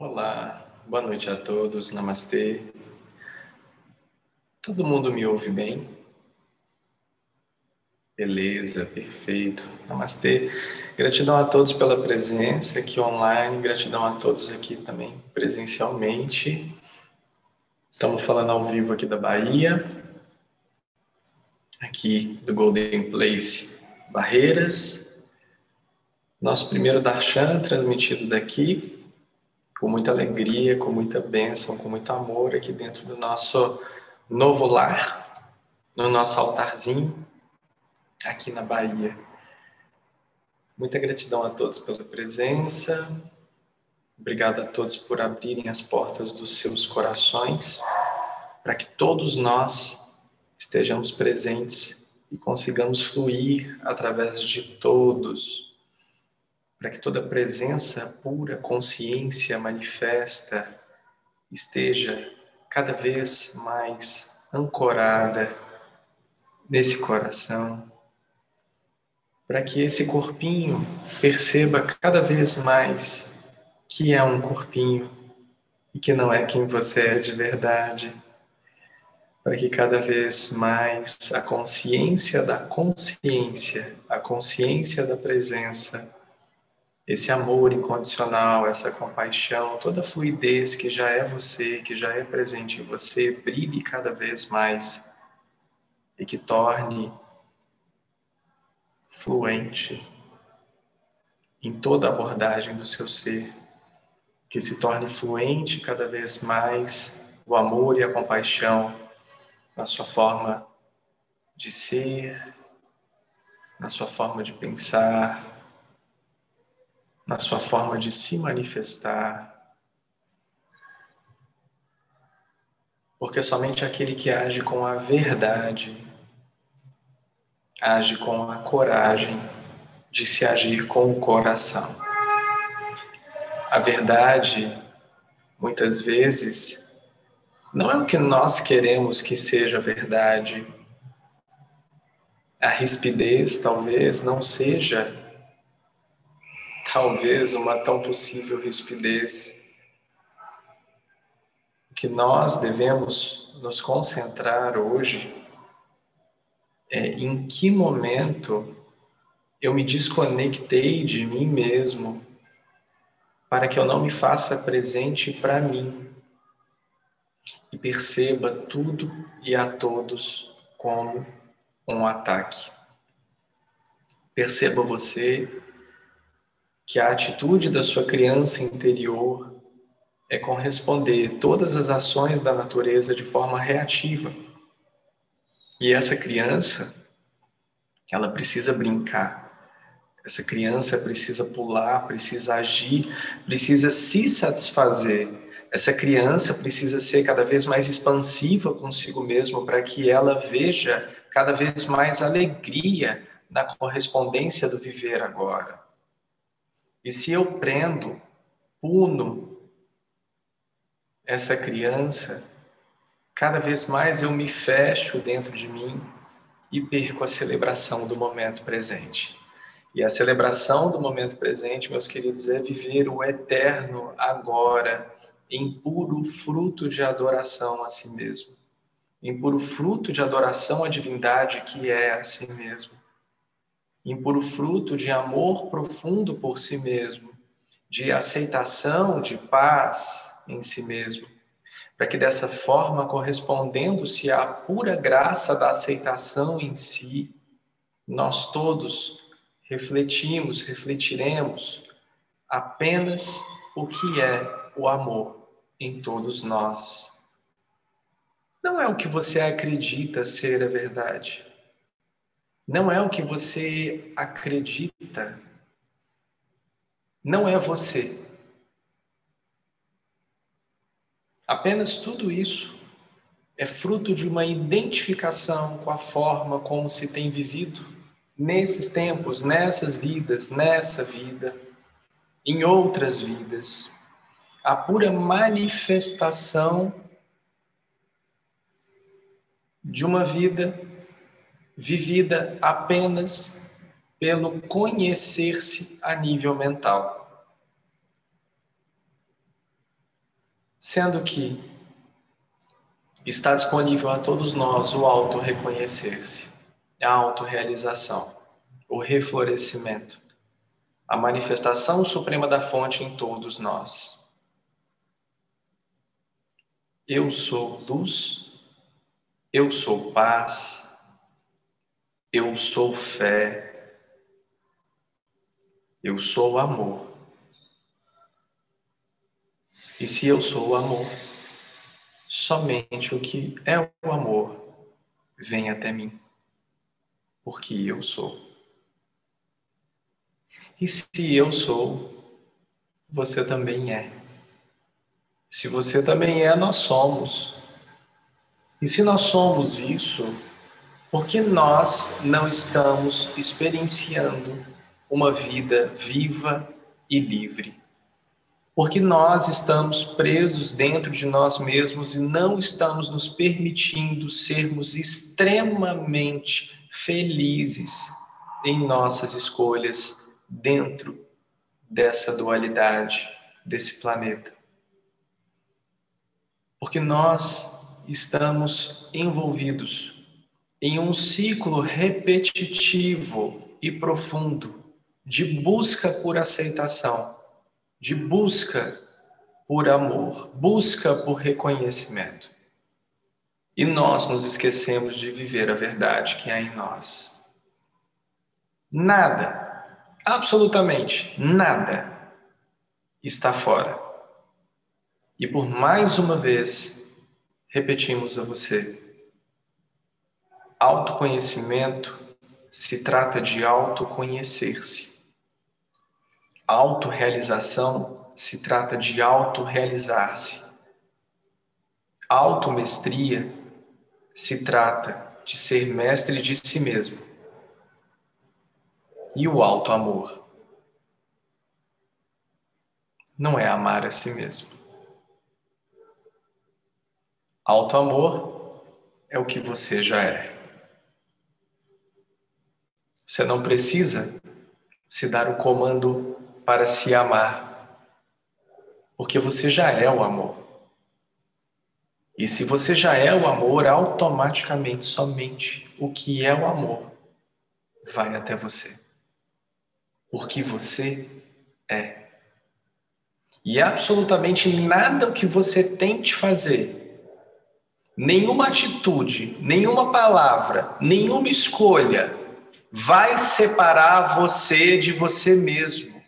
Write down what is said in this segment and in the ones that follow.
Olá, boa noite a todos, namastê. Todo mundo me ouve bem? Beleza, perfeito. Namastê. Gratidão a todos pela presença aqui online, gratidão a todos aqui também presencialmente. Estamos falando ao vivo aqui da Bahia, aqui do Golden Place Barreiras. Nosso primeiro Darshan transmitido daqui, com muita alegria, com muita bênção, com muito amor aqui dentro do nosso novo lar, no nosso altarzinho, aqui na Bahia. Muita gratidão a todos pela presença. Obrigado a todos por abrirem as portas dos seus corações, para que todos nós estejamos presentes e consigamos fluir através de todos para que toda presença pura, consciência manifesta, esteja cada vez mais ancorada nesse coração, para que esse corpinho perceba cada vez mais que é um corpinho e que não é quem você é de verdade, para que cada vez mais a consciência da consciência, a consciência da presença, esse amor incondicional, essa compaixão, toda a fluidez que já é você, que já é presente em você, brilhe cada vez mais e que torne fluente em toda a abordagem do seu ser, que se torne fluente cada vez mais o amor e a compaixão na sua forma de ser, na sua forma de pensar, na sua forma de se manifestar. Porque somente aquele que age com a verdade, age com a coragem de se agir com o coração. A verdade, muitas vezes, não é o que nós queremos que seja verdade. A rispidez talvez não seja talvez uma tão possível rispidez. que nós devemos nos concentrar hoje é em que momento eu me desconectei de mim mesmo para que eu não me faça presente para mim e perceba tudo e a todos como um ataque. Perceba você que a atitude da sua criança interior é corresponder todas as ações da natureza de forma reativa. E essa criança, ela precisa brincar. Essa criança precisa pular, precisa agir, precisa se satisfazer. Essa criança precisa ser cada vez mais expansiva consigo mesma para que ela veja cada vez mais alegria na correspondência do viver agora. E se eu prendo, puno essa criança, cada vez mais eu me fecho dentro de mim e perco a celebração do momento presente. E a celebração do momento presente, meus queridos, é viver o eterno agora em puro fruto de adoração a si mesmo, em puro fruto de adoração à divindade que é a si mesmo em puro fruto de amor profundo por si mesmo, de aceitação, de paz em si mesmo, para que dessa forma, correspondendo-se à pura graça da aceitação em si, nós todos refletimos, refletiremos apenas o que é o amor em todos nós. Não é o que você acredita ser a verdade não é o que você acredita, não é você. Apenas tudo isso é fruto de uma identificação com a forma como se tem vivido nesses tempos, nessas vidas, nessa vida, em outras vidas. A pura manifestação de uma vida vivida apenas pelo conhecer-se a nível mental. Sendo que está disponível a todos nós o auto-reconhecer-se, a autorrealização, o reflorescimento, a manifestação suprema da fonte em todos nós. Eu sou luz, eu sou paz, eu sou fé, eu sou amor. E se eu sou o amor, somente o que é o amor vem até mim, porque eu sou. E se eu sou, você também é. Se você também é, nós somos. E se nós somos isso, por que nós não estamos experienciando uma vida viva e livre? Porque nós estamos presos dentro de nós mesmos e não estamos nos permitindo sermos extremamente felizes em nossas escolhas dentro dessa dualidade, desse planeta. Porque nós estamos envolvidos em um ciclo repetitivo e profundo de busca por aceitação, de busca por amor, busca por reconhecimento. E nós nos esquecemos de viver a verdade que há em nós. Nada, absolutamente nada, está fora. E por mais uma vez, repetimos a você: autoconhecimento se trata de autoconhecer-se. Autorrealização se trata de autorrealizar-se. Automestria se trata de ser mestre de si mesmo. E o alto amor não é amar a si mesmo. Alto amor é o que você já é. Você não precisa se dar o comando para se amar, porque você já é o amor. E se você já é o amor, automaticamente, somente o que é o amor vai até você. Porque você é. E absolutamente nada que você tente fazer, nenhuma atitude, nenhuma palavra, nenhuma escolha vai separar você de você mesmo.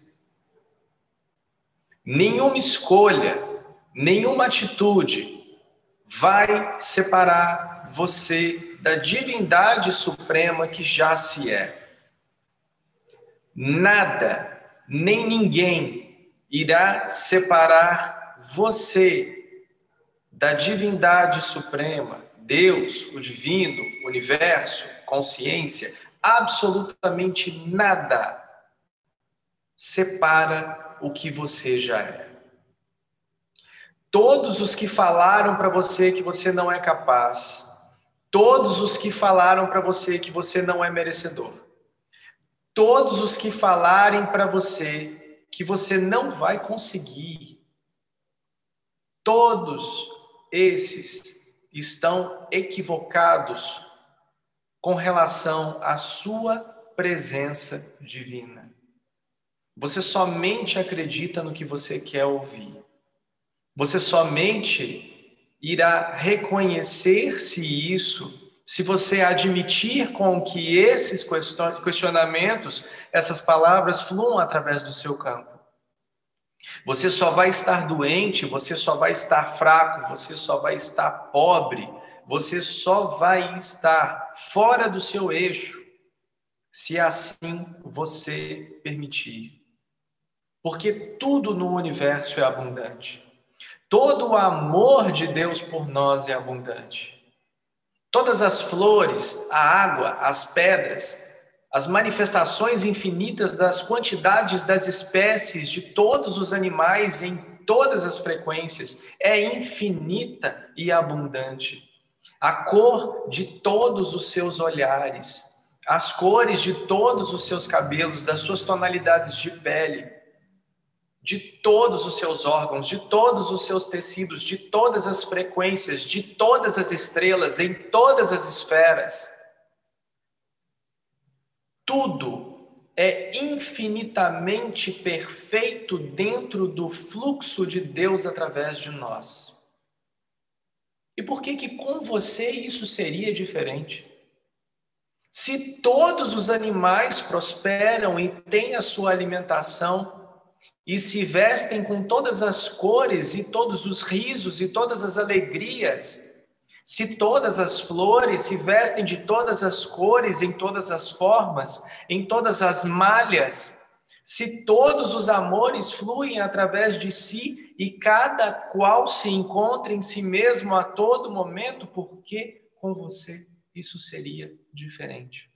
Nenhuma escolha, nenhuma atitude vai separar você da divindade suprema que já se é. Nada, nem ninguém irá separar você da divindade suprema, Deus, o divino, universo, consciência, absolutamente nada separa o que você já é. Todos os que falaram para você que você não é capaz, todos os que falaram para você que você não é merecedor, todos os que falarem para você que você não vai conseguir, todos esses estão equivocados com relação à sua presença divina. Você somente acredita no que você quer ouvir. Você somente irá reconhecer-se isso se você admitir com que esses questionamentos, essas palavras fluam através do seu campo. Você só vai estar doente, você só vai estar fraco, você só vai estar pobre, você só vai estar fora do seu eixo se assim você permitir. Porque tudo no universo é abundante. Todo o amor de Deus por nós é abundante. Todas as flores, a água, as pedras, as manifestações infinitas das quantidades das espécies de todos os animais em todas as frequências é infinita e abundante. A cor de todos os seus olhares, as cores de todos os seus cabelos, das suas tonalidades de pele, de todos os seus órgãos, de todos os seus tecidos, de todas as frequências, de todas as estrelas, em todas as esferas. Tudo é infinitamente perfeito dentro do fluxo de Deus através de nós. E por que que com você isso seria diferente? Se todos os animais prosperam e têm a sua alimentação e se vestem com todas as cores e todos os risos e todas as alegrias, se todas as flores se vestem de todas as cores, em todas as formas, em todas as malhas, se todos os amores fluem através de si e cada qual se encontra em si mesmo a todo momento, por que com você isso seria diferente?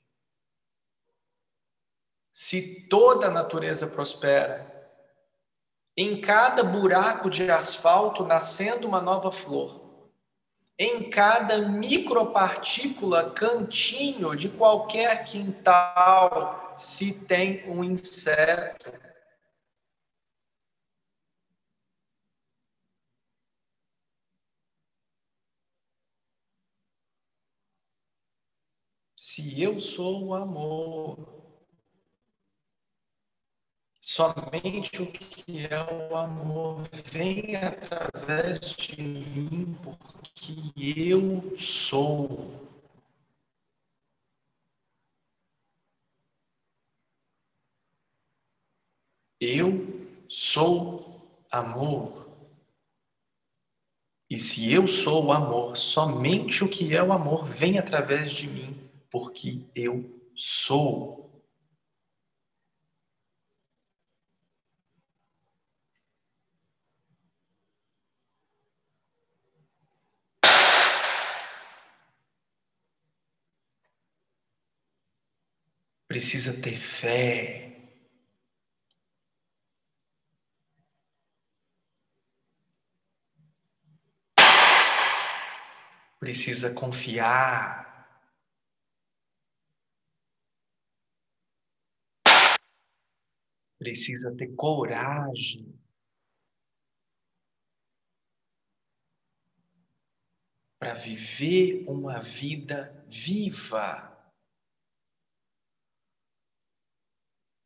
Se toda a natureza prospera, em cada buraco de asfalto nascendo uma nova flor. Em cada micropartícula, cantinho de qualquer quintal, se tem um inseto. Se eu sou o amor, Somente o que é o amor vem através de mim, porque eu sou. Eu sou amor. E se eu sou o amor, somente o que é o amor vem através de mim, porque eu sou. precisa ter fé. Precisa confiar. Precisa ter coragem. Para viver uma vida viva.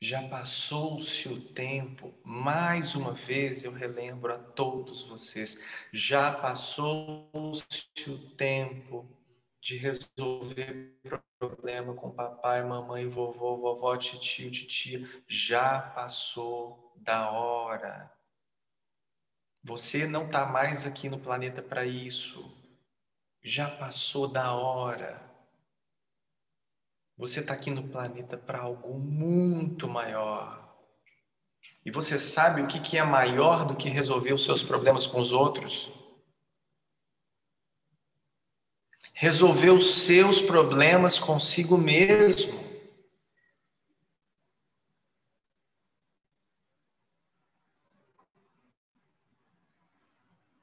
Já passou-se o tempo, mais uma vez eu relembro a todos vocês, já passou-se o tempo de resolver problema com papai, mamãe, vovô, vovó, tio, titia, já passou da hora. Você não está mais aqui no planeta para isso. Já passou da hora. Você está aqui no planeta para algo muito maior. E você sabe o que, que é maior do que resolver os seus problemas com os outros? Resolver os seus problemas consigo mesmo.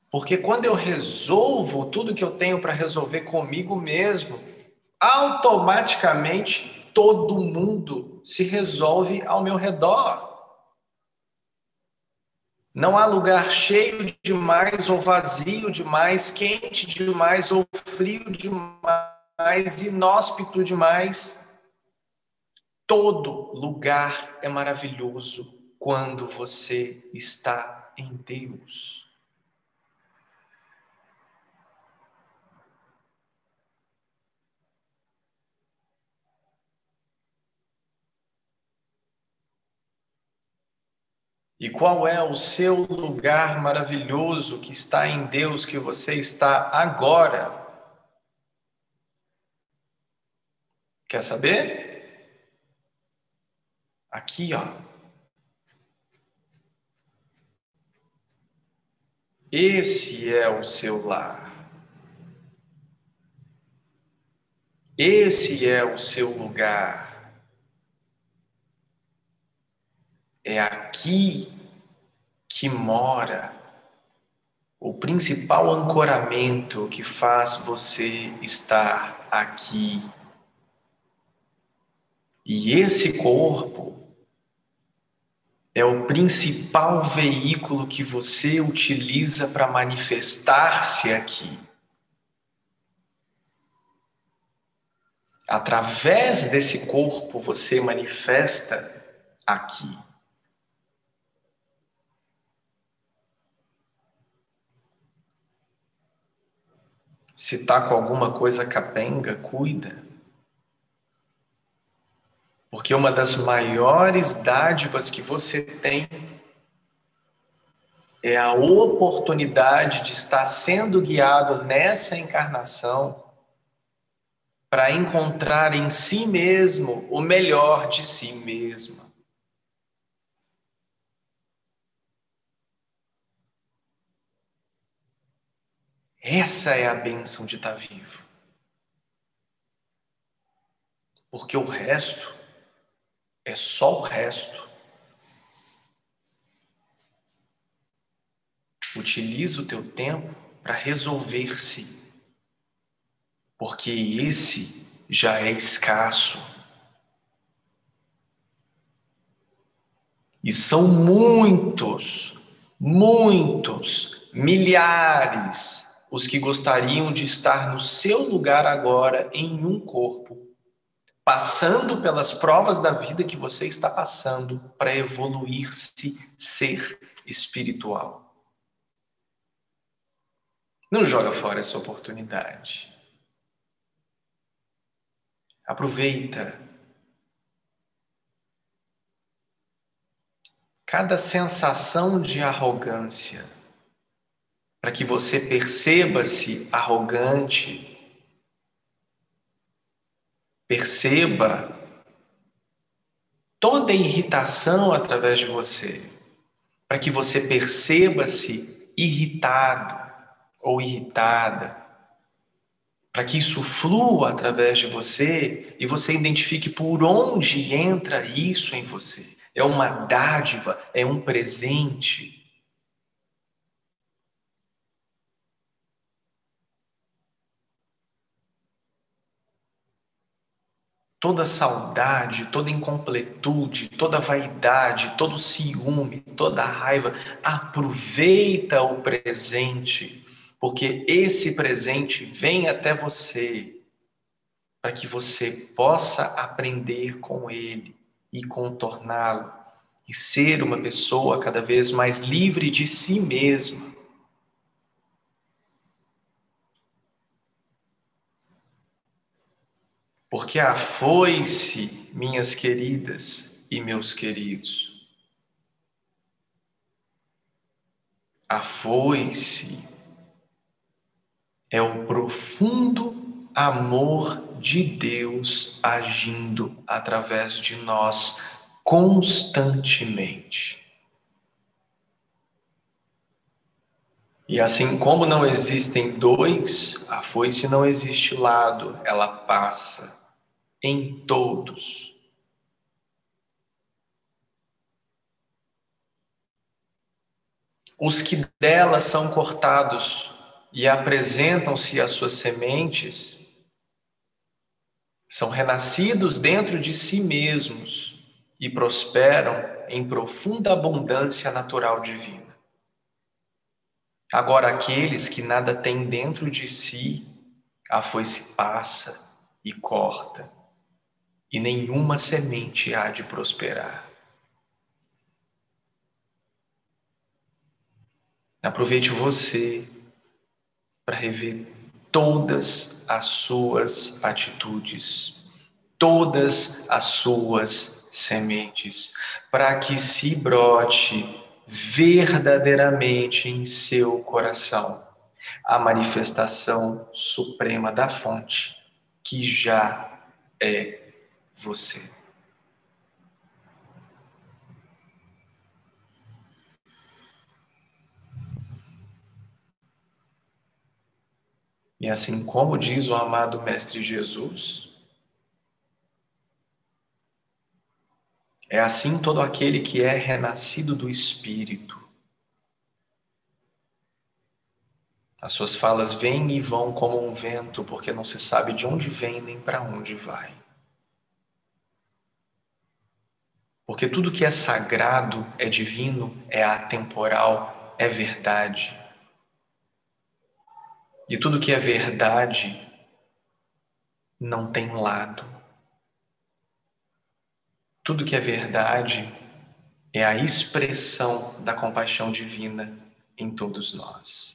Porque quando eu resolvo tudo que eu tenho para resolver comigo mesmo, automaticamente todo mundo se resolve ao meu redor. Não há lugar cheio demais ou vazio demais, quente demais ou frio demais, inóspito demais. Todo lugar é maravilhoso quando você está em Deus. E qual é o seu lugar maravilhoso que está em Deus que você está agora? Quer saber? Aqui, ó. Esse é o seu lar. Esse é o seu lugar. É aqui que mora o principal ancoramento que faz você estar aqui. E esse corpo é o principal veículo que você utiliza para manifestar-se aqui. Através desse corpo você manifesta aqui. Se está com alguma coisa capenga, cuida. Porque uma das maiores dádivas que você tem é a oportunidade de estar sendo guiado nessa encarnação para encontrar em si mesmo o melhor de si mesmo. Essa é a bênção de estar vivo. Porque o resto é só o resto. Utilize o teu tempo para resolver-se porque esse já é escasso. E são muitos, muitos, milhares os que gostariam de estar no seu lugar agora em um corpo, passando pelas provas da vida que você está passando para evoluir-se, ser espiritual. Não joga fora essa oportunidade. Aproveita. Cada sensação de arrogância, para que você perceba-se arrogante, perceba toda irritação através de você, para que você perceba-se irritado ou irritada para que isso flua através de você e você identifique por onde entra isso em você. É uma dádiva, é um presente. Toda saudade, toda incompletude, toda vaidade, todo ciúme, toda raiva, aproveita o presente porque esse presente vem até você para que você possa aprender com ele e contorná-lo e ser uma pessoa cada vez mais livre de si mesma. Porque a foice, minhas queridas e meus queridos, a foice é o profundo amor de Deus agindo através de nós constantemente. E assim como não existem dois, a foice não existe lado, ela passa em todos. Os que dela são cortados e apresentam-se as suas sementes, são renascidos dentro de si mesmos e prosperam em profunda abundância natural divina. Agora, aqueles que nada têm dentro de si, a foice passa e corta, e nenhuma semente há de prosperar. Aproveite você para rever todas as suas atitudes, todas as suas sementes, para que se brote verdadeiramente em seu coração a manifestação suprema da fonte, que já é você. E assim como diz o amado Mestre Jesus, é assim todo aquele que é renascido do Espírito. As suas falas vêm e vão como um vento, porque não se sabe de onde vem nem para onde vai. Porque tudo que é sagrado, é divino, é atemporal, é verdade. E tudo que é verdade não tem lado. Tudo que é verdade é a expressão da compaixão divina em todos nós.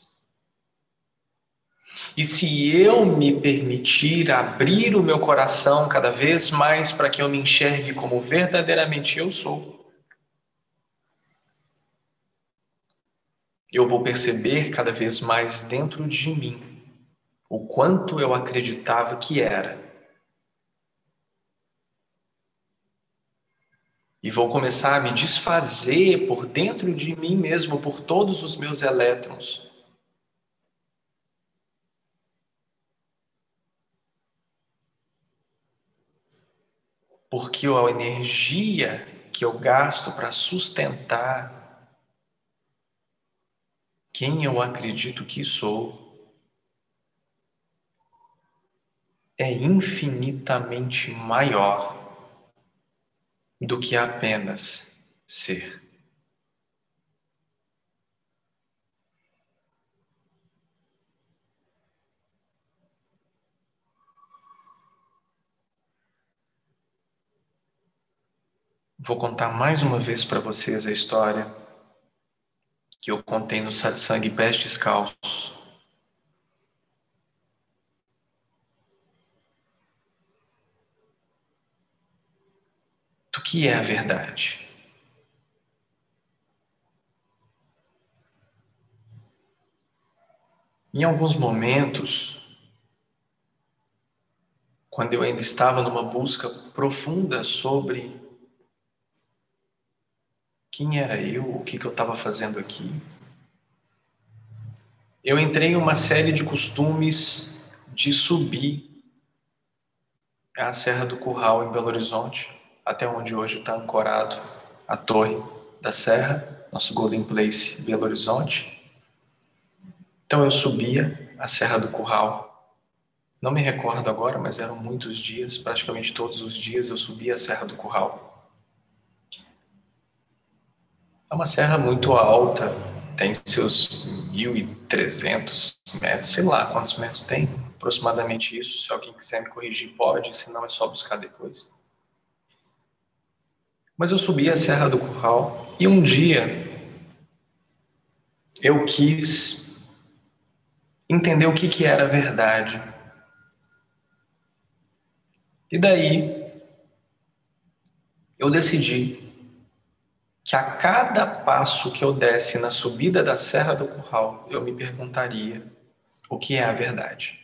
E se eu me permitir abrir o meu coração cada vez mais para que eu me enxergue como verdadeiramente eu sou, eu vou perceber cada vez mais dentro de mim o quanto eu acreditava que era. E vou começar a me desfazer por dentro de mim mesmo, por todos os meus elétrons porque a energia que eu gasto para sustentar quem eu acredito que sou é infinitamente maior do que apenas ser. Vou contar mais uma vez para vocês a história que eu contei no Satsang Pés Descalços. Do que é a verdade? Em alguns momentos, quando eu ainda estava numa busca profunda sobre quem era eu? O que, que eu estava fazendo aqui? Eu entrei em uma série de costumes de subir a Serra do Curral, em Belo Horizonte, até onde hoje está ancorado a Torre da Serra, nosso Golden Place, Belo Horizonte. Então eu subia a Serra do Curral. Não me recordo agora, mas eram muitos dias, praticamente todos os dias eu subia a Serra do Curral. É uma serra muito alta, tem seus 1.300 metros, sei lá quantos metros tem, aproximadamente isso. Se alguém quiser me corrigir, pode, senão é só buscar depois. Mas eu subi a Serra do Curral e um dia eu quis entender o que, que era verdade. E daí eu decidi que a cada passo que eu desse na subida da Serra do Curral, eu me perguntaria o que é a verdade.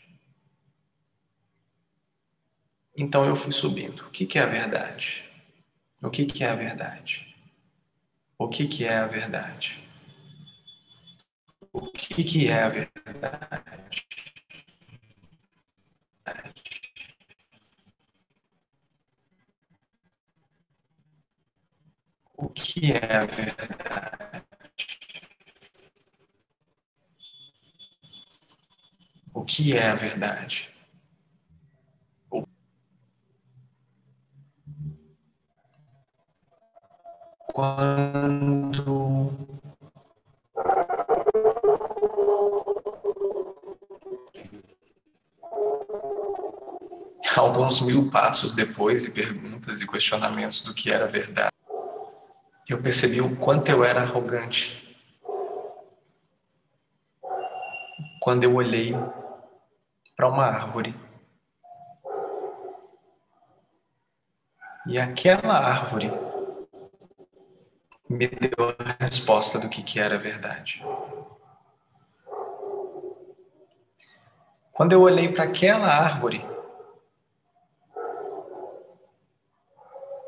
Então eu fui subindo. O que é a verdade? O que é a verdade? O que é a verdade? O que é a verdade? O que é a verdade? O que é a verdade? Quando alguns mil passos depois e perguntas e questionamentos do que era verdade eu percebi o quanto eu era arrogante. Quando eu olhei para uma árvore. E aquela árvore me deu a resposta do que, que era verdade. Quando eu olhei para aquela árvore,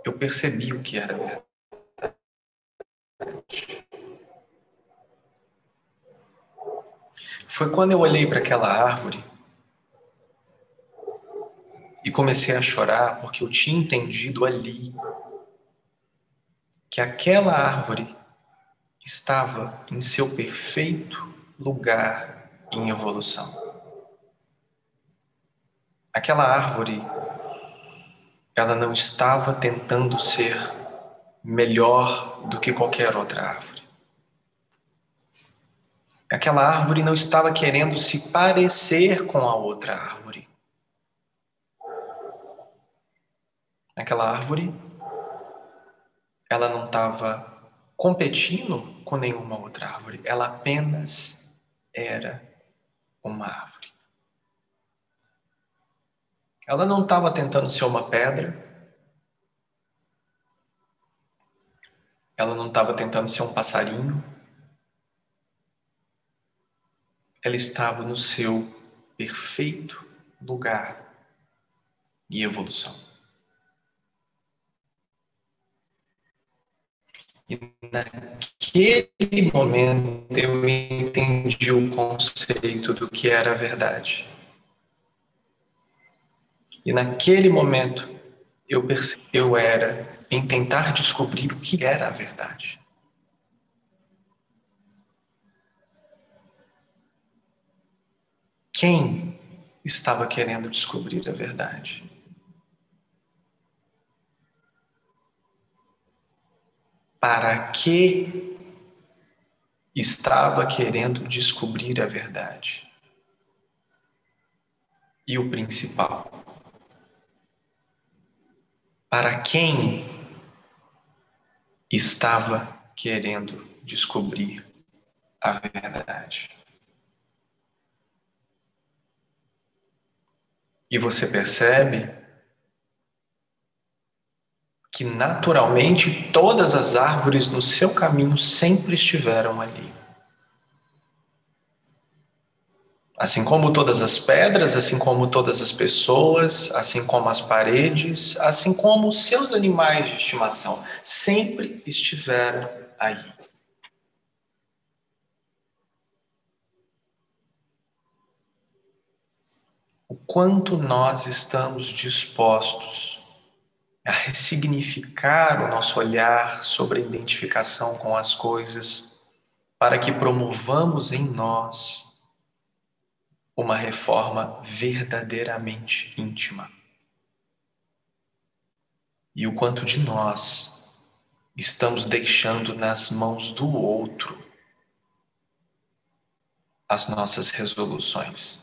eu percebi o que era verdade. Foi quando eu olhei para aquela árvore e comecei a chorar porque eu tinha entendido ali que aquela árvore estava em seu perfeito lugar em evolução. Aquela árvore, ela não estava tentando ser melhor do que qualquer outra árvore. Aquela árvore não estava querendo se parecer com a outra árvore. Aquela árvore, ela não estava competindo com nenhuma outra árvore, ela apenas era uma árvore. Ela não estava tentando ser uma pedra, ela não estava tentando ser um passarinho, ela estava no seu perfeito lugar e evolução. E naquele momento eu entendi o conceito do que era a verdade. E naquele momento eu percebi que eu era em tentar descobrir o que era a verdade. Quem estava querendo descobrir a verdade? para que estava querendo descobrir a verdade. E o principal, para quem estava querendo descobrir a verdade. E você percebe que naturalmente todas as árvores no seu caminho sempre estiveram ali. Assim como todas as pedras, assim como todas as pessoas, assim como as paredes, assim como os seus animais de estimação, sempre estiveram aí. O quanto nós estamos dispostos a ressignificar o nosso olhar sobre a identificação com as coisas, para que promovamos em nós uma reforma verdadeiramente íntima. E o quanto de nós estamos deixando nas mãos do outro as nossas resoluções.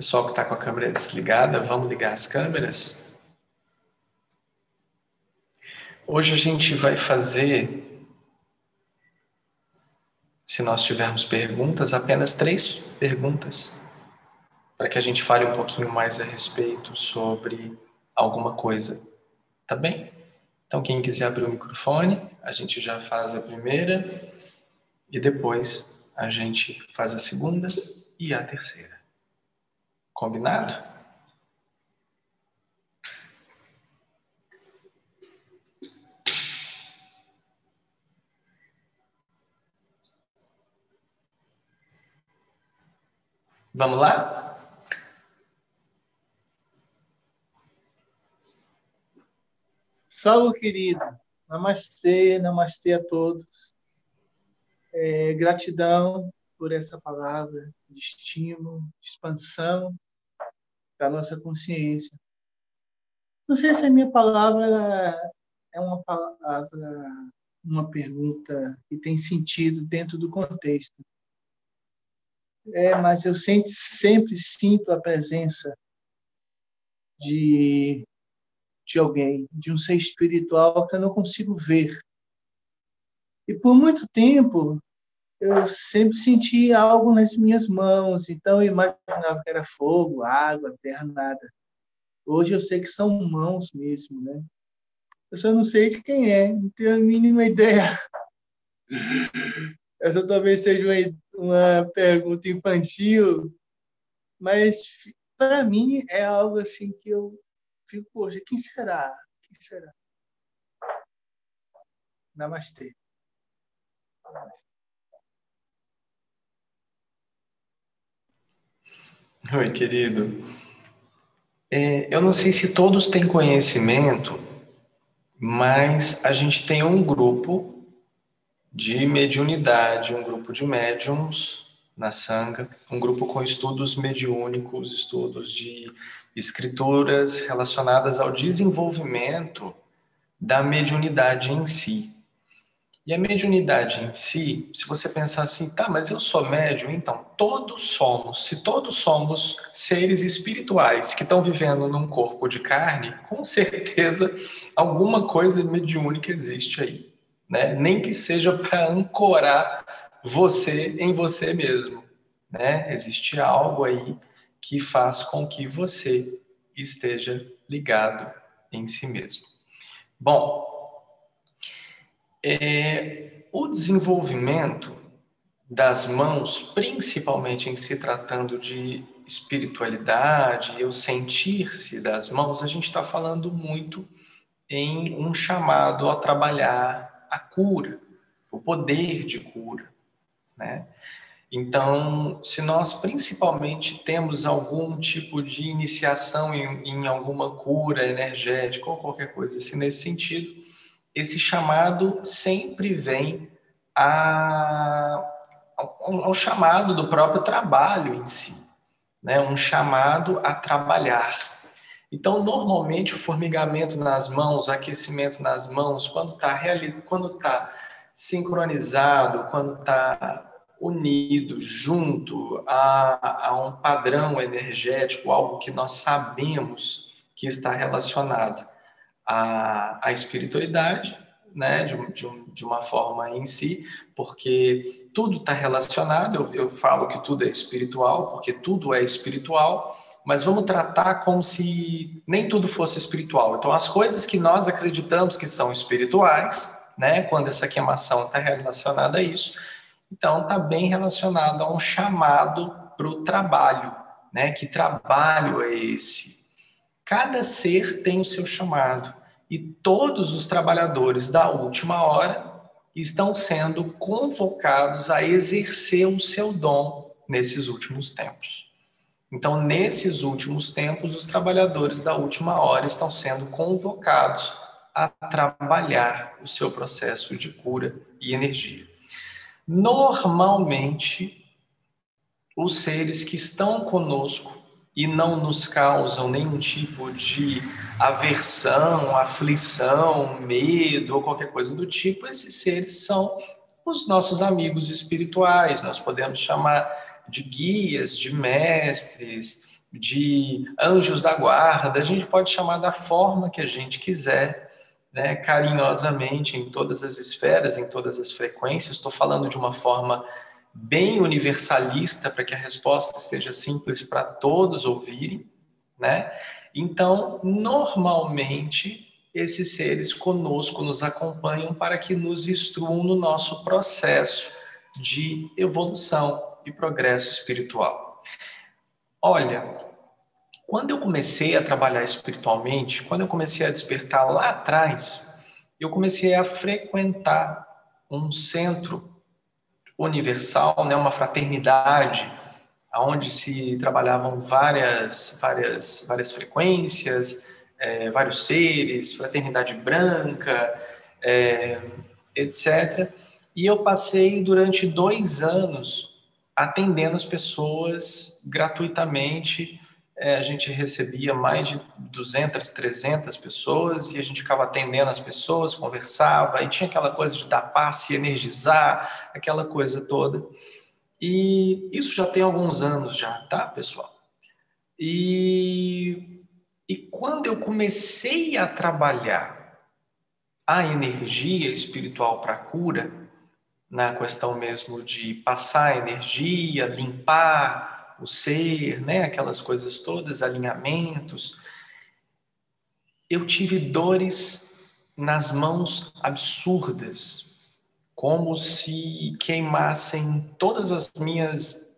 Pessoal que está com a câmera desligada, vamos ligar as câmeras. Hoje a gente vai fazer, se nós tivermos perguntas, apenas três perguntas, para que a gente fale um pouquinho mais a respeito sobre alguma coisa. Tá bem? Então, quem quiser abrir o microfone, a gente já faz a primeira e depois a gente faz a segunda e a terceira. Combinado? Vamos lá? Salve, querido. Namastê, namastê a todos. É, gratidão por essa palavra de estímulo, de expansão da nossa consciência. Não sei se a minha palavra é uma palavra, uma pergunta que tem sentido dentro do contexto. É, mas eu sempre, sempre sinto a presença de, de alguém, de um ser espiritual que eu não consigo ver. E por muito tempo eu sempre senti algo nas minhas mãos, então eu imaginava que era fogo, água, terra, nada. Hoje eu sei que são mãos mesmo, né? Eu só não sei de quem é, não tenho a mínima ideia. Essa talvez seja uma, uma pergunta infantil, mas para mim é algo assim que eu fico, poxa, quem será? Quem será? Namastê. Namastê. Oi, querido. É, eu não sei se todos têm conhecimento, mas a gente tem um grupo de mediunidade, um grupo de médiums na Sangha, um grupo com estudos mediúnicos, estudos de escrituras relacionadas ao desenvolvimento da mediunidade em si. E a mediunidade em si, se você pensar assim, tá, mas eu sou médium, então todos somos, se todos somos seres espirituais que estão vivendo num corpo de carne, com certeza alguma coisa mediúnica existe aí, né? Nem que seja para ancorar você em você mesmo, né? Existe algo aí que faz com que você esteja ligado em si mesmo. Bom, é, o desenvolvimento das mãos, principalmente em se tratando de espiritualidade e o sentir-se das mãos, a gente está falando muito em um chamado a trabalhar a cura, o poder de cura, né? Então, se nós principalmente temos algum tipo de iniciação em, em alguma cura energética ou qualquer coisa assim nesse sentido, esse chamado sempre vem a, ao, chamado do próprio trabalho em si, né? um chamado a trabalhar. Então, normalmente, o formigamento nas mãos, o aquecimento nas mãos, quando está quando tá sincronizado, quando está unido, junto a, a um padrão energético, algo que nós sabemos que está relacionado a, a espiritualidade, né, de, de, de, uma forma em si, porque tudo está relacionado. Eu, eu falo que tudo é espiritual, porque tudo é espiritual, mas vamos tratar como se nem tudo fosse espiritual. Então, as coisas que nós acreditamos que são espirituais, né, quando essa queimação está relacionada a isso, então está bem relacionado a um chamado para o trabalho, né? Que trabalho é esse? Cada ser tem o seu chamado e todos os trabalhadores da última hora estão sendo convocados a exercer o seu dom nesses últimos tempos. Então, nesses últimos tempos, os trabalhadores da última hora estão sendo convocados a trabalhar o seu processo de cura e energia. Normalmente, os seres que estão conosco e não nos causam nenhum tipo de aversão, aflição, medo ou qualquer coisa do tipo, esses seres são os nossos amigos espirituais. Nós podemos chamar de guias, de mestres, de anjos da guarda, a gente pode chamar da forma que a gente quiser, né, carinhosamente em todas as esferas, em todas as frequências. Estou falando de uma forma bem universalista para que a resposta seja simples para todos ouvirem, né? Então, normalmente esses seres conosco nos acompanham para que nos instruam no nosso processo de evolução e progresso espiritual. Olha, quando eu comecei a trabalhar espiritualmente, quando eu comecei a despertar lá atrás, eu comecei a frequentar um centro universal, né, uma fraternidade, onde se trabalhavam várias, várias, várias frequências, é, vários seres, fraternidade branca, é, etc. E eu passei durante dois anos atendendo as pessoas gratuitamente é, a gente recebia mais de 200, 300 pessoas e a gente ficava atendendo as pessoas, conversava, e tinha aquela coisa de dar passe, energizar, aquela coisa toda. E isso já tem alguns anos já, tá, pessoal? E, e quando eu comecei a trabalhar a energia espiritual para cura, na questão mesmo de passar energia, limpar, o ser, né, aquelas coisas todas, alinhamentos. Eu tive dores nas mãos absurdas, como se queimassem todas as minhas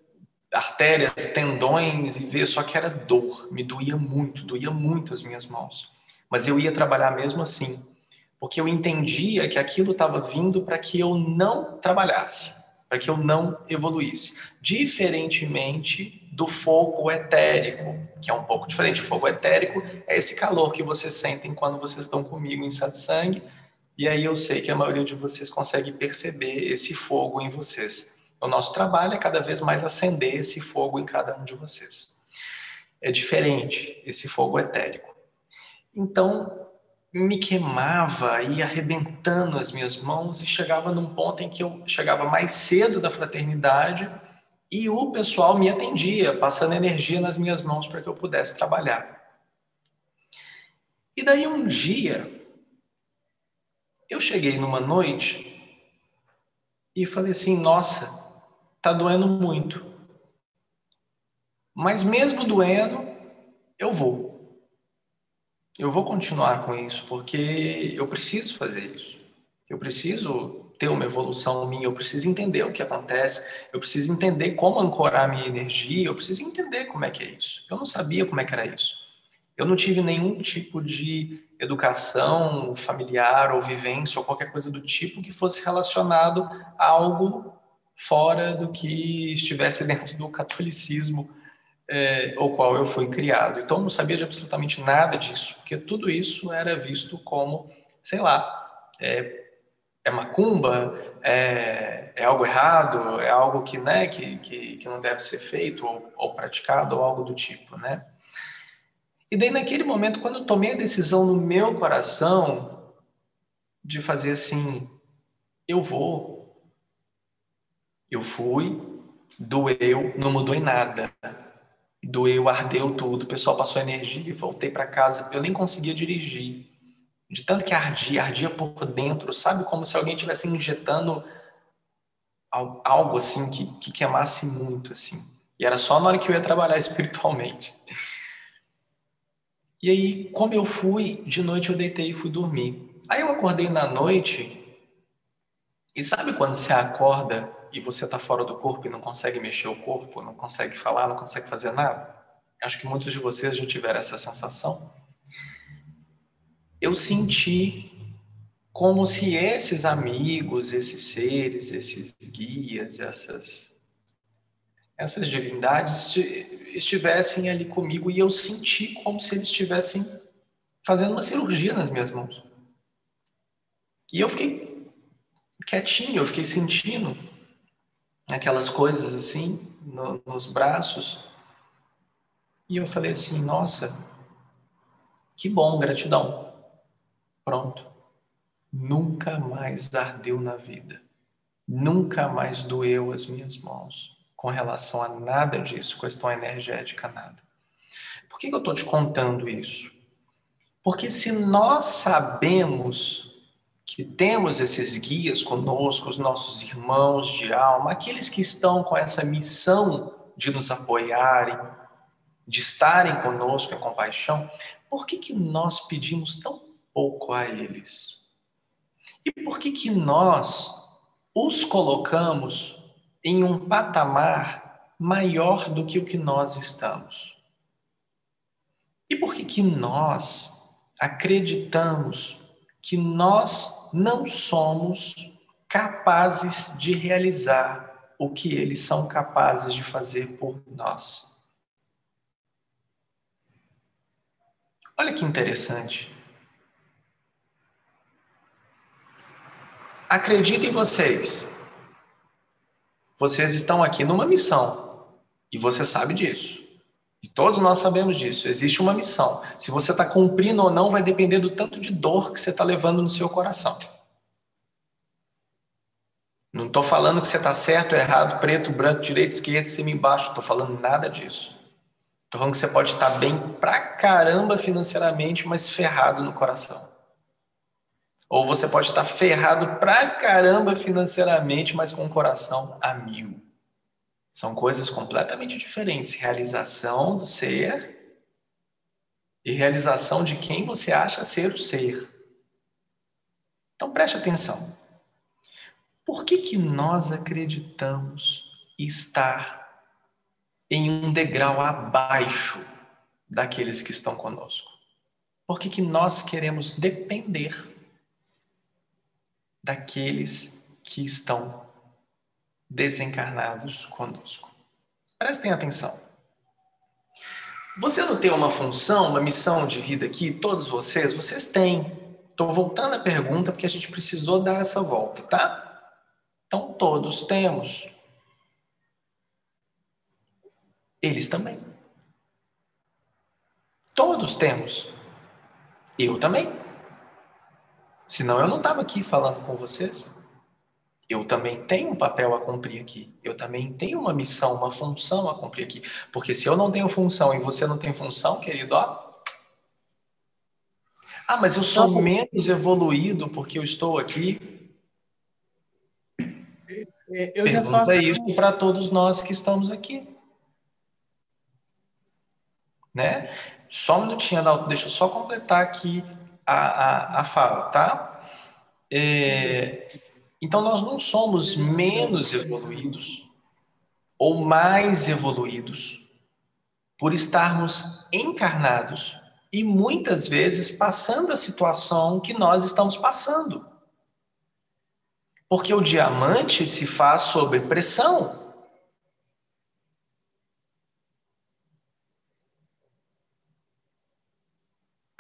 artérias, tendões e ver, só que era dor, me doía muito, doía muito as minhas mãos. Mas eu ia trabalhar mesmo assim, porque eu entendia que aquilo estava vindo para que eu não trabalhasse para que eu não evoluísse. Diferentemente do fogo etérico, que é um pouco diferente. O fogo etérico é esse calor que vocês sentem quando vocês estão comigo em satsang, e aí eu sei que a maioria de vocês consegue perceber esse fogo em vocês. O nosso trabalho é cada vez mais acender esse fogo em cada um de vocês. É diferente esse fogo etérico. Então, me queimava, ia arrebentando as minhas mãos e chegava num ponto em que eu chegava mais cedo da fraternidade e o pessoal me atendia, passando energia nas minhas mãos para que eu pudesse trabalhar. E daí um dia, eu cheguei numa noite e falei assim: nossa, tá doendo muito. Mas mesmo doendo, eu vou. Eu vou continuar com isso, porque eu preciso fazer isso. Eu preciso ter uma evolução minha, eu preciso entender o que acontece, eu preciso entender como ancorar minha energia, eu preciso entender como é que é isso. Eu não sabia como é que era isso. Eu não tive nenhum tipo de educação familiar ou vivência ou qualquer coisa do tipo que fosse relacionado a algo fora do que estivesse dentro do catolicismo é, o qual eu fui criado. Então, eu não sabia de absolutamente nada disso, porque tudo isso era visto como, sei lá, é, é macumba, é, é, algo errado, é algo que, né, que, que, que não deve ser feito ou, ou, praticado ou algo do tipo, né? E daí, naquele momento, quando eu tomei a decisão no meu coração de fazer assim, eu vou, eu fui, doeu, não mudou em nada doeu, ardeu tudo, o pessoal passou energia, voltei para casa, eu nem conseguia dirigir. De tanto que ardia, ardia por dentro, sabe? Como se alguém estivesse injetando algo assim que, que queimasse muito, assim. E era só na hora que eu ia trabalhar espiritualmente. E aí, como eu fui, de noite eu deitei e fui dormir. Aí eu acordei na noite, e sabe quando você acorda e você está fora do corpo e não consegue mexer o corpo, não consegue falar, não consegue fazer nada? Acho que muitos de vocês já tiveram essa sensação. Eu senti como se esses amigos, esses seres, esses guias, essas essas divindades estivessem ali comigo e eu senti como se eles estivessem fazendo uma cirurgia nas minhas mãos. E eu fiquei quietinho, eu fiquei sentindo aquelas coisas assim no, nos braços. E eu falei assim: nossa, que bom, gratidão. Pronto. Nunca mais ardeu na vida. Nunca mais doeu as minhas mãos com relação a nada disso, questão energética, nada. Por que eu estou te contando isso? Porque se nós sabemos que temos esses guias conosco, os nossos irmãos de alma, aqueles que estão com essa missão de nos apoiarem, de estarem conosco em compaixão, por que, que nós pedimos tão pouco a eles? E por que, que nós os colocamos em um patamar maior do que o que nós estamos? E por que, que nós acreditamos que nós não somos capazes de realizar o que eles são capazes de fazer por nós. Olha que interessante. Acreditem vocês. Vocês estão aqui numa missão. E você sabe disso. E todos nós sabemos disso. Existe uma missão. Se você está cumprindo ou não, vai depender do tanto de dor que você está levando no seu coração. Não estou falando que você está certo, errado, preto, branco, direito, esquerda, cima, embaixo. Estou falando nada disso. Estou falando que você pode estar bem pra caramba financeiramente, mas ferrado no coração. Ou você pode estar ferrado pra caramba financeiramente, mas com o coração a mil. São coisas completamente diferentes. Realização do ser e realização de quem você acha ser o ser. Então preste atenção. Por que, que nós acreditamos estar em um degrau abaixo daqueles que estão conosco? Por que, que nós queremos depender daqueles que estão desencarnados conosco. Prestem atenção. Você não tem uma função, uma missão de vida aqui? Todos vocês? Vocês têm. Estou voltando à pergunta porque a gente precisou dar essa volta, tá? Então, todos temos. Eles também. Todos temos. Eu também. Senão eu não estava aqui falando com vocês. Eu também tenho um papel a cumprir aqui. Eu também tenho uma missão, uma função a cumprir aqui. Porque se eu não tenho função e você não tem função, querido, ó. Ah, mas eu sou menos evoluído porque eu estou aqui. É, eu Pergunta faço... isso para todos nós que estamos aqui. Né? Só um minutinho, Adalto, deixa eu só completar aqui a, a, a fala, tá? É, então, nós não somos menos evoluídos ou mais evoluídos por estarmos encarnados e muitas vezes passando a situação que nós estamos passando. Porque o diamante se faz sob pressão.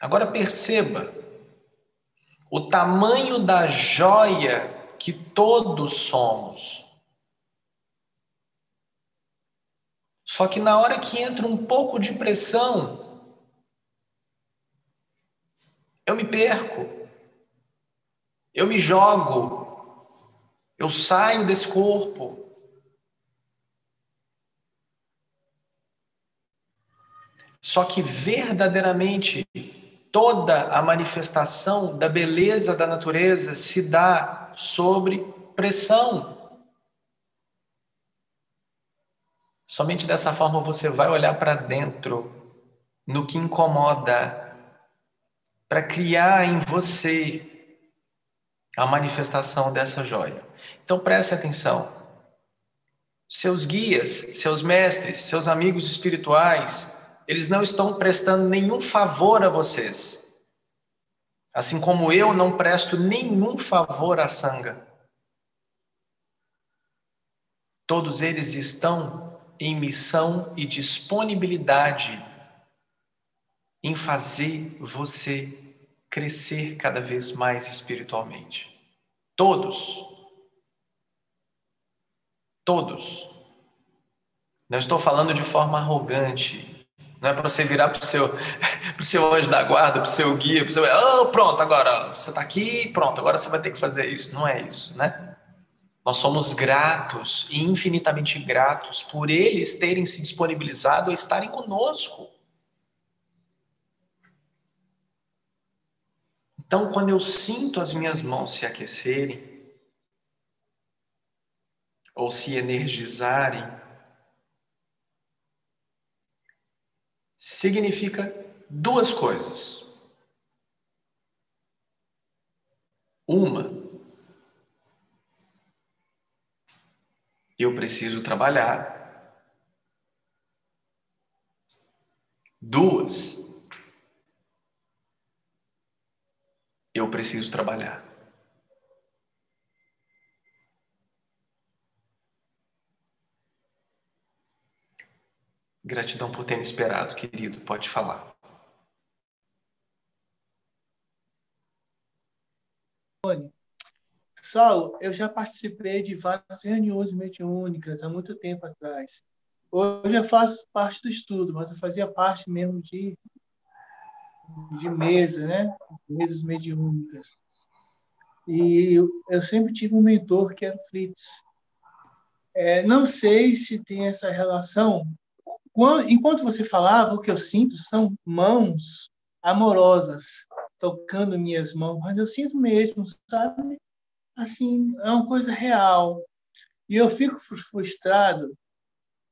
Agora perceba o tamanho da joia que todos somos. Só que na hora que entra um pouco de pressão, eu me perco, eu me jogo, eu saio desse corpo. Só que verdadeiramente toda a manifestação da beleza da natureza se dá sobre pressão. Somente dessa forma você vai olhar para dentro, no que incomoda, para criar em você a manifestação dessa joia. Então preste atenção. Seus guias, seus mestres, seus amigos espirituais, eles não estão prestando nenhum favor a vocês. Assim como eu não presto nenhum favor à sanga. Todos eles estão em missão e disponibilidade em fazer você crescer cada vez mais espiritualmente. Todos. Todos. Não estou falando de forma arrogante, não é para você virar para o seu, seu anjo da guarda, para o seu guia, para o seu. Oh, pronto, agora você está aqui, pronto, agora você vai ter que fazer isso. Não é isso, né? Nós somos gratos e infinitamente gratos por eles terem se disponibilizado a estarem conosco. Então, quando eu sinto as minhas mãos se aquecerem, ou se energizarem, significa duas coisas. Uma, eu preciso trabalhar. Duas, eu preciso trabalhar. Gratidão por ter me esperado, querido. Pode falar. Saulo, eu já participei de várias reuniões mediúnicas há muito tempo atrás. Hoje eu faço parte do estudo, mas eu fazia parte mesmo de, de mesa, né? Mesas mediúnicas. E eu, eu sempre tive um mentor que era o Fritz. É, não sei se tem essa relação enquanto você falava, o que eu sinto são mãos amorosas tocando minhas mãos, mas eu sinto mesmo, sabe? Assim, é uma coisa real. E eu fico frustrado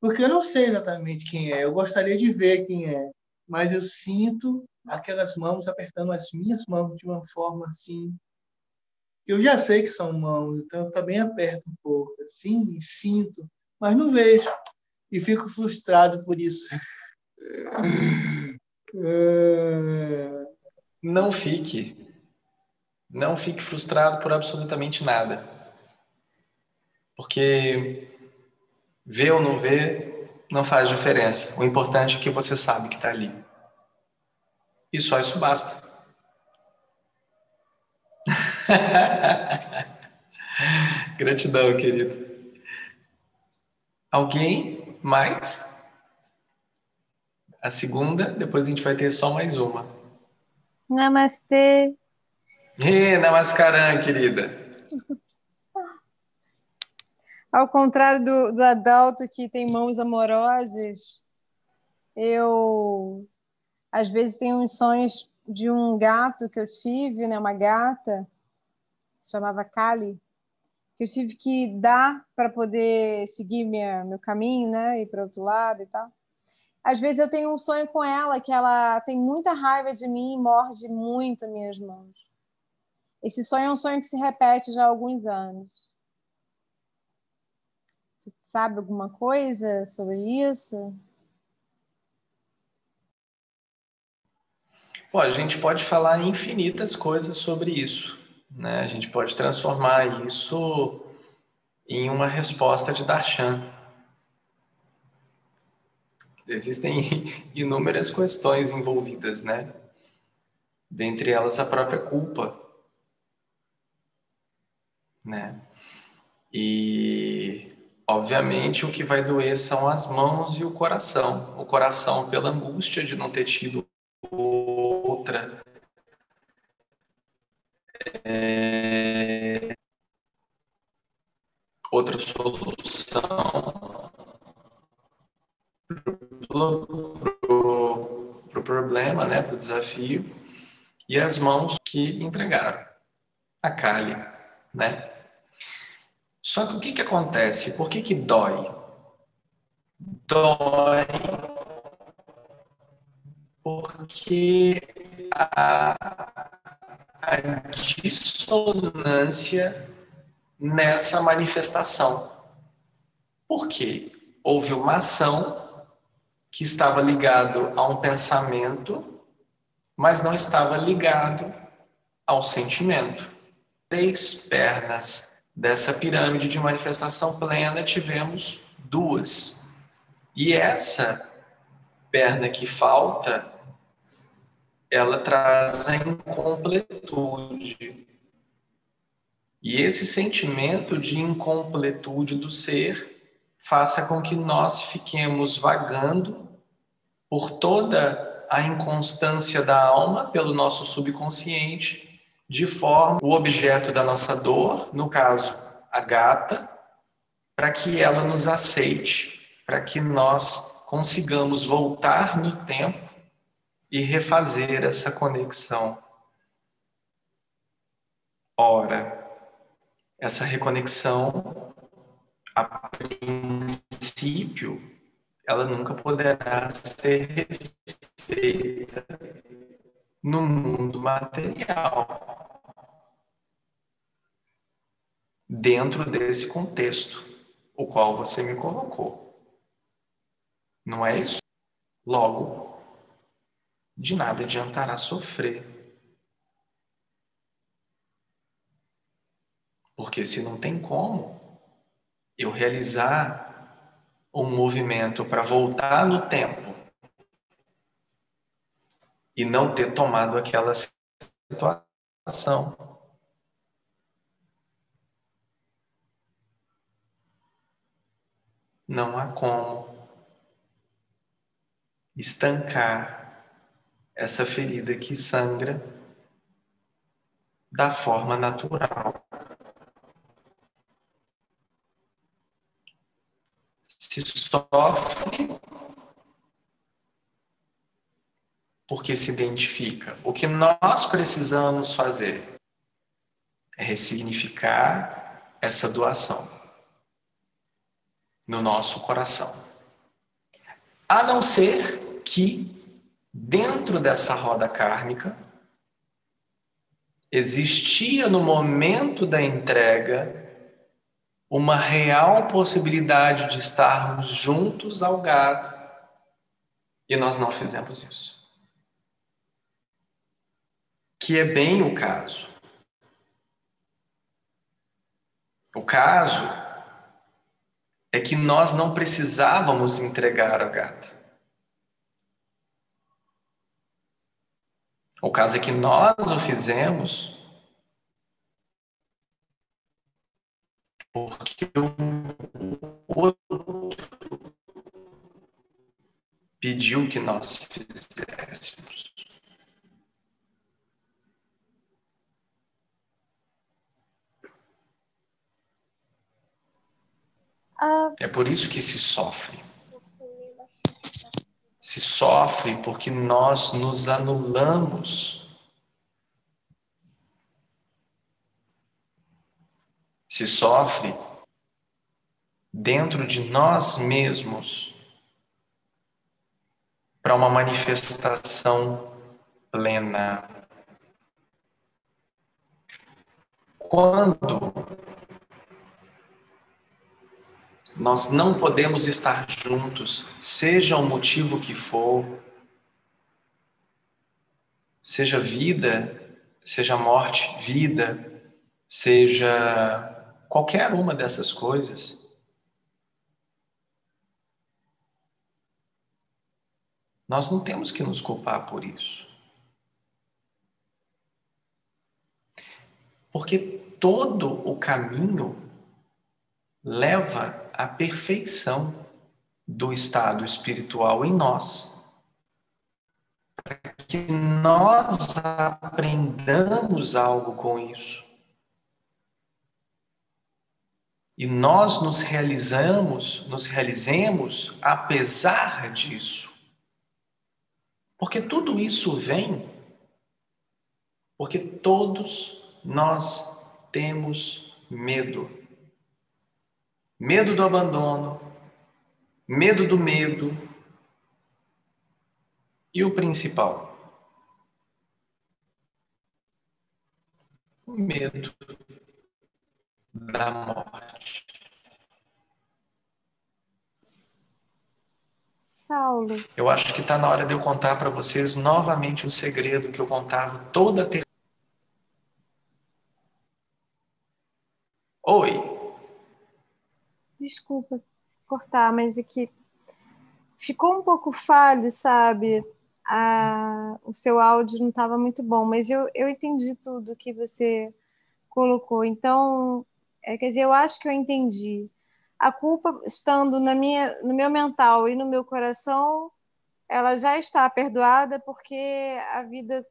porque eu não sei exatamente quem é. Eu gostaria de ver quem é, mas eu sinto aquelas mãos apertando as minhas mãos de uma forma assim. Eu já sei que são mãos, então eu também aperto um pouco, assim, sinto, mas não vejo e fico frustrado por isso. Não fique. Não fique frustrado por absolutamente nada. Porque ver ou não ver Não faz diferença. O importante é que você sabe que está ali. E só isso basta. Gratidão, querido. Alguém mais? A segunda, depois a gente vai ter só mais uma. Namastê. E namaskaram, querida. Ao contrário do, do adulto que tem mãos amorosas, eu às vezes tenho uns sonhos de um gato que eu tive, né, uma gata, se chamava Kali, que eu tive que dar para poder seguir minha, meu caminho, né, ir para outro lado e tal. Às vezes eu tenho um sonho com ela que ela tem muita raiva de mim e morde muito minhas mãos. Esse sonho é um sonho que se repete já há alguns anos. Você sabe alguma coisa sobre isso? Pô, a gente pode falar infinitas coisas sobre isso. Né? A gente pode transformar isso em uma resposta de Darshan. Existem inúmeras questões envolvidas, né? Dentre elas a própria culpa, né? E obviamente o que vai doer são as mãos e o coração. O coração pela angústia de não ter tido outra é, outra solução para o problema, né, para o desafio, e as mãos que entregaram a Kali, né? Só que o que, que acontece? Por que, que dói? Dói porque a dissonância nessa manifestação. Por quê? Houve uma ação que estava ligado a um pensamento, mas não estava ligado ao sentimento. Três pernas dessa pirâmide de manifestação plena tivemos duas. E essa perna que falta, ela traz a incompletude. E esse sentimento de incompletude do ser faça com que nós fiquemos vagando por toda a inconstância da alma, pelo nosso subconsciente, de forma o objeto da nossa dor, no caso, a gata, para que ela nos aceite, para que nós consigamos voltar no tempo e refazer essa conexão. Ora, essa reconexão a princípio, ela nunca poderá ser feita no mundo material, dentro desse contexto, o qual você me colocou. Não é isso? Logo, de nada adiantará sofrer. Porque se não tem como, eu realizar um movimento para voltar no tempo e não ter tomado aquela situação. Não há como estancar essa ferida que sangra da forma natural. se sofre porque se identifica. O que nós precisamos fazer é ressignificar essa doação no nosso coração. A não ser que, dentro dessa roda kármica, existia no momento da entrega uma real possibilidade de estarmos juntos ao gado e nós não fizemos isso. Que é bem o caso. O caso é que nós não precisávamos entregar a gata. O caso é que nós o fizemos porque o outro pediu que nós fizéssemos. Ah. É por isso que se sofre. Se sofre porque nós nos anulamos. Se sofre dentro de nós mesmos para uma manifestação plena. Quando nós não podemos estar juntos, seja o motivo que for, seja vida, seja morte, vida, seja qualquer uma dessas coisas. Nós não temos que nos culpar por isso. Porque todo o caminho leva à perfeição do estado espiritual em nós. Para que nós aprendamos algo com isso. E nós nos realizamos, nos realizemos apesar disso. Porque tudo isso vem porque todos nós temos medo. Medo do abandono, medo do medo e o principal, o medo da morte. Saulo. Eu acho que está na hora de eu contar para vocês novamente um segredo que eu contava toda terça. Oi. Desculpa cortar, mas é que ficou um pouco falho, sabe? O seu áudio não estava muito bom, mas eu, eu entendi tudo que você colocou. Então, é, quer dizer, eu acho que eu entendi a culpa estando na minha, no meu mental e no meu coração, ela já está perdoada porque a vida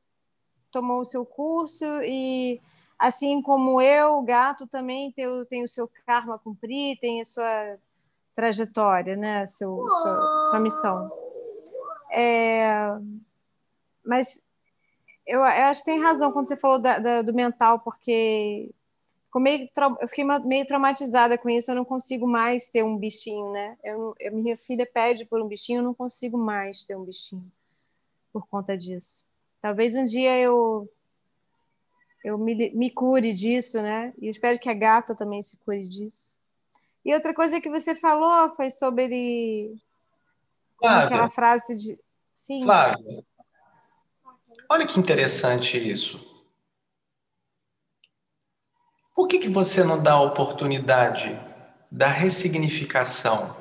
tomou o seu curso e assim como eu, o gato também tem, tem o seu karma a cumprir, tem a sua trajetória, né, seu, sua, sua missão. É, mas eu, eu, acho que tem razão quando você falou da, da, do mental, porque meio, eu fiquei meio traumatizada com isso, eu não consigo mais ter um bichinho, né? Eu, eu, minha filha pede por um bichinho, eu não consigo mais ter um bichinho por conta disso. Talvez um dia eu eu me, me cure disso, né? E espero que a gata também se cure disso. E outra coisa que você falou foi sobre Flávia, aquela frase de. Sim. Flávia, olha que interessante isso. Por que, que você não dá a oportunidade da ressignificação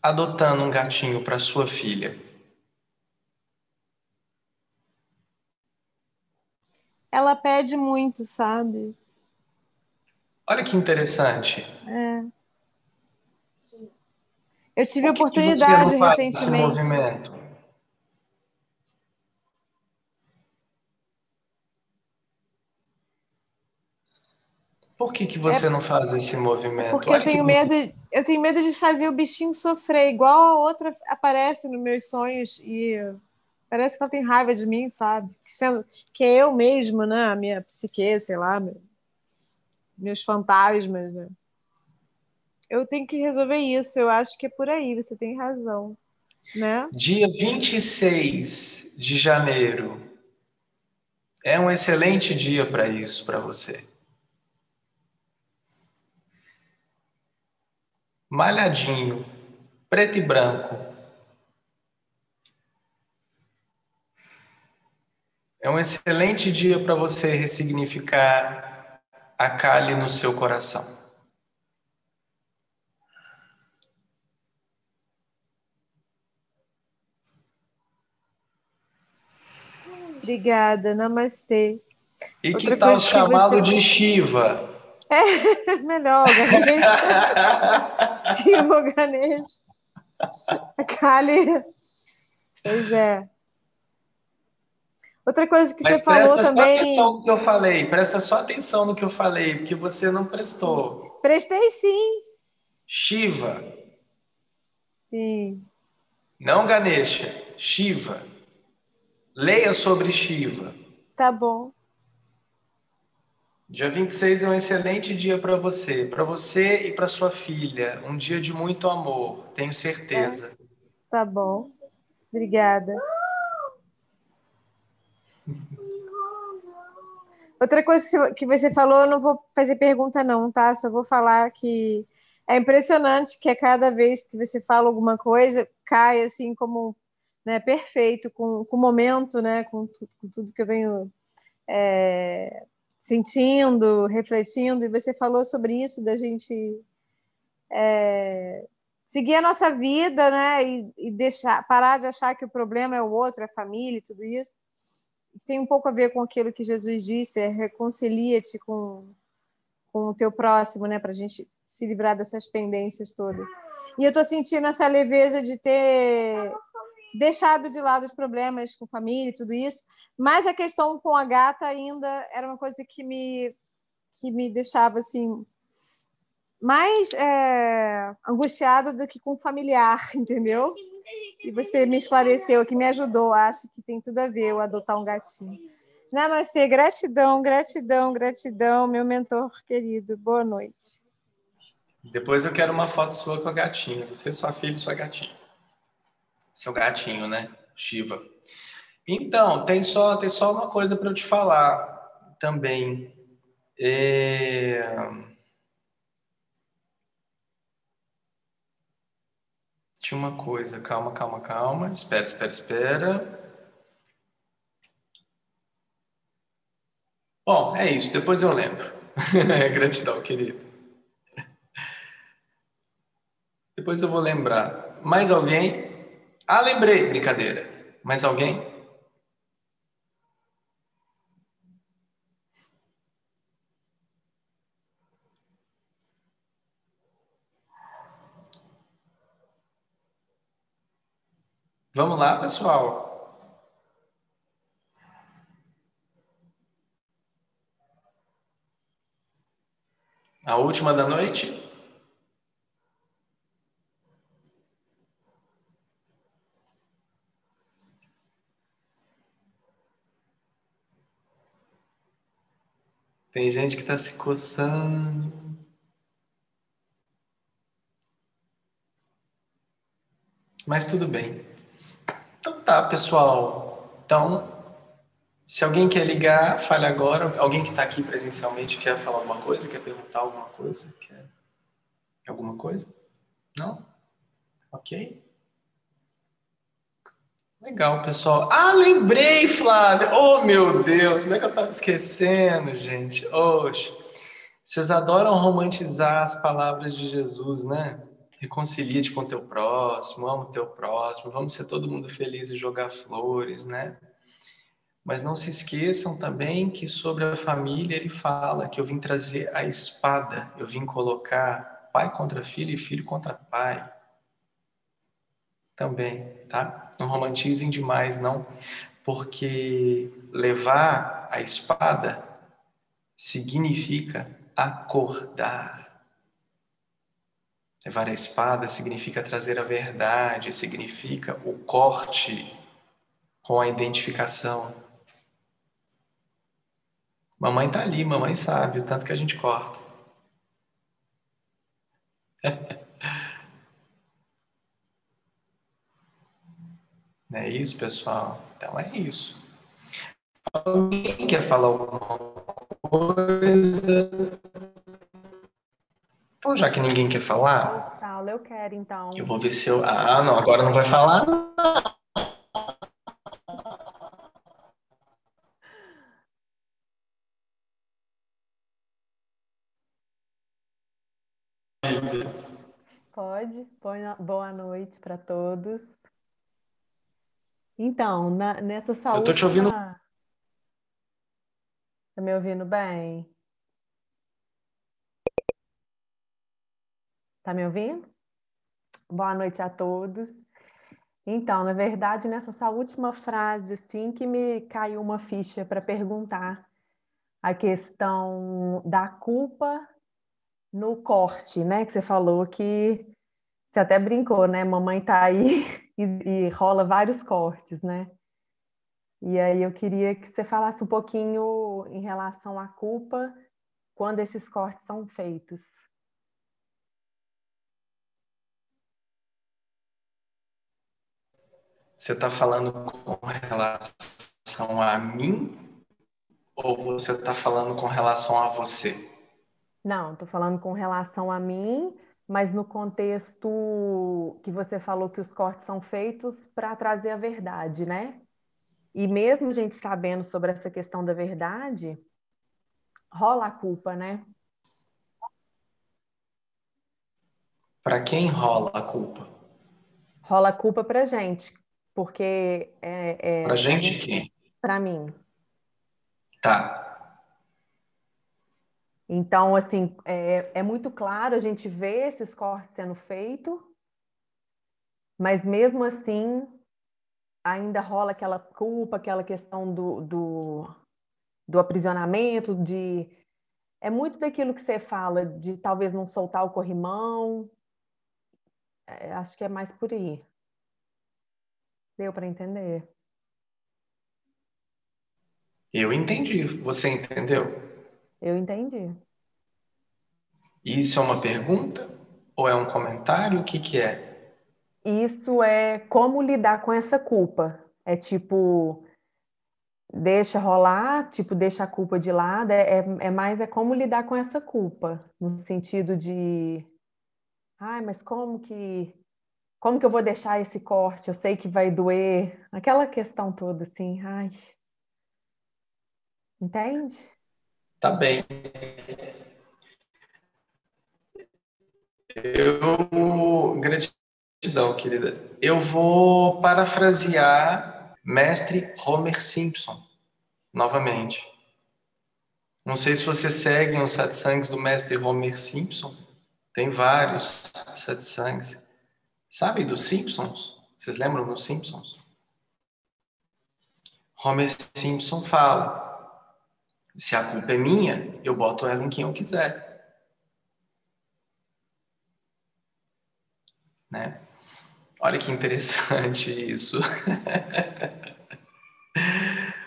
adotando um gatinho para sua filha? Ela pede muito, sabe? Olha que interessante. É. Eu tive Por que oportunidade que recentemente. Por que, que você é, não faz esse movimento? Porque eu tenho medo, eu tenho medo de fazer o bichinho sofrer, igual a outra aparece nos meus sonhos e parece que ela tem raiva de mim, sabe? Que, sendo, que é eu mesma, né? A minha psique, sei lá, meu, meus fantasmas, né? Eu tenho que resolver isso, eu acho que é por aí, você tem razão, né? Dia 26 de janeiro é um excelente dia para isso, para você. malhadinho, preto e branco. É um excelente dia para você ressignificar a Kali no seu coração. Obrigada, namastê. E Outra que tal chamá-lo de Shiva? É, melhor, Ganesh. Shiva Ganesh. Kali. Pois é. Outra coisa que Mas você falou também. Presta atenção no que eu falei, presta só atenção no que eu falei, porque você não prestou. Prestei sim. Shiva. Sim. Não Ganesha, Shiva. Leia sobre Shiva. Tá bom. Dia 26 é um excelente dia para você, para você e para sua filha. Um dia de muito amor, tenho certeza. É. Tá bom. Obrigada. Outra coisa que você falou, eu não vou fazer pergunta não, tá? Só vou falar que é impressionante que a cada vez que você fala alguma coisa, cai assim como né, perfeito, com, com o momento, né, com, tu, com tudo que eu venho é, sentindo, refletindo, e você falou sobre isso, da gente é, seguir a nossa vida, né, e, e, deixar, parar de achar que o problema é o outro, é a família e tudo isso, tem um pouco a ver com aquilo que Jesus disse, é reconcilia-te com, com o teu próximo, né, para a gente se livrar dessas pendências todas. E eu estou sentindo essa leveza de ter deixado de lado os problemas com família e tudo isso, mas a questão com a gata ainda era uma coisa que me que me deixava assim mais é, angustiada do que com familiar, entendeu? E você me esclareceu, que me ajudou, acho que tem tudo a ver eu adotar um gatinho. Namastê, gratidão, gratidão, gratidão, meu mentor querido. Boa noite. Depois eu quero uma foto sua com a gatinha. Você, sua filha e sua gatinha. Seu gatinho, né? Shiva. Então, tem só, tem só uma coisa para eu te falar também. É... Tinha uma coisa. Calma, calma, calma. Espera, espera, espera. Bom, é isso. Depois eu lembro. Gratidão, querido. Depois eu vou lembrar. Mais alguém? Ah, lembrei, brincadeira. Mais alguém? Vamos lá, pessoal. A última da noite? Tem gente que está se coçando. Mas tudo bem. Então tá, pessoal. Então, se alguém quer ligar, fale agora. Alguém que está aqui presencialmente quer falar alguma coisa, quer perguntar alguma coisa, quer alguma coisa? Não? Ok. Legal, pessoal. Ah, lembrei, Flávia. Oh, meu Deus, como é que eu estava esquecendo, gente? Oxe, vocês adoram romantizar as palavras de Jesus, né? Reconcilia-te com o teu próximo, ama o teu próximo, vamos ser todo mundo feliz e jogar flores, né? Mas não se esqueçam também que sobre a família ele fala que eu vim trazer a espada, eu vim colocar pai contra filho e filho contra pai também, tá? Não romantizem demais, não, porque levar a espada significa acordar. Levar a espada significa trazer a verdade, significa o corte com a identificação. Mamãe tá ali, mamãe sabe o tanto que a gente corta. Não é isso, pessoal? Então é isso. Alguém quer falar alguma coisa? Então, já que ninguém quer falar. Paulo, eu quero então. Eu vou ver se eu. Ah, não, agora não vai falar. Pode. Boa noite para todos. Então, na, nessa sua Eu tô te ouvindo Tá me ouvindo bem? Tá me ouvindo? Boa noite a todos. Então, na verdade, nessa sua última frase, assim, que me caiu uma ficha para perguntar a questão da culpa no corte, né? Que você falou que você até brincou, né? Mamãe tá aí e, e rola vários cortes, né? E aí eu queria que você falasse um pouquinho em relação à culpa quando esses cortes são feitos. Você está falando com relação a mim ou você está falando com relação a você? Não, estou falando com relação a mim, mas no contexto que você falou que os cortes são feitos para trazer a verdade, né? E mesmo a gente sabendo sobre essa questão da verdade, rola a culpa, né? Para quem rola a culpa? Rola a culpa para gente, porque é, é para gente, gente quem? Para mim. Tá. Então, assim, é, é muito claro a gente ver esses cortes sendo feitos, mas mesmo assim ainda rola aquela culpa, aquela questão do, do, do aprisionamento, de é muito daquilo que você fala, de talvez não soltar o corrimão. É, acho que é mais por aí. Deu para entender? Eu entendi. Você entendeu? Eu entendi. Isso é uma pergunta? Ou é um comentário? O que, que é? isso é como lidar com essa culpa. É tipo, deixa rolar, tipo, deixa a culpa de lado. É, é, é mais é como lidar com essa culpa, no sentido de, ai, mas como que, como que eu vou deixar esse corte? Eu sei que vai doer. Aquela questão toda, assim, ai. Entende? Tá bem. Eu Gratidão, querida. Eu vou parafrasear mestre Homer Simpson novamente. Não sei se você segue os satsangs do mestre Homer Simpson. Tem vários satsangs. Sabe dos Simpsons? Vocês lembram dos Simpsons? Homer Simpson fala: se a culpa é minha, eu boto ela em quem eu quiser. Né? Olha que interessante isso.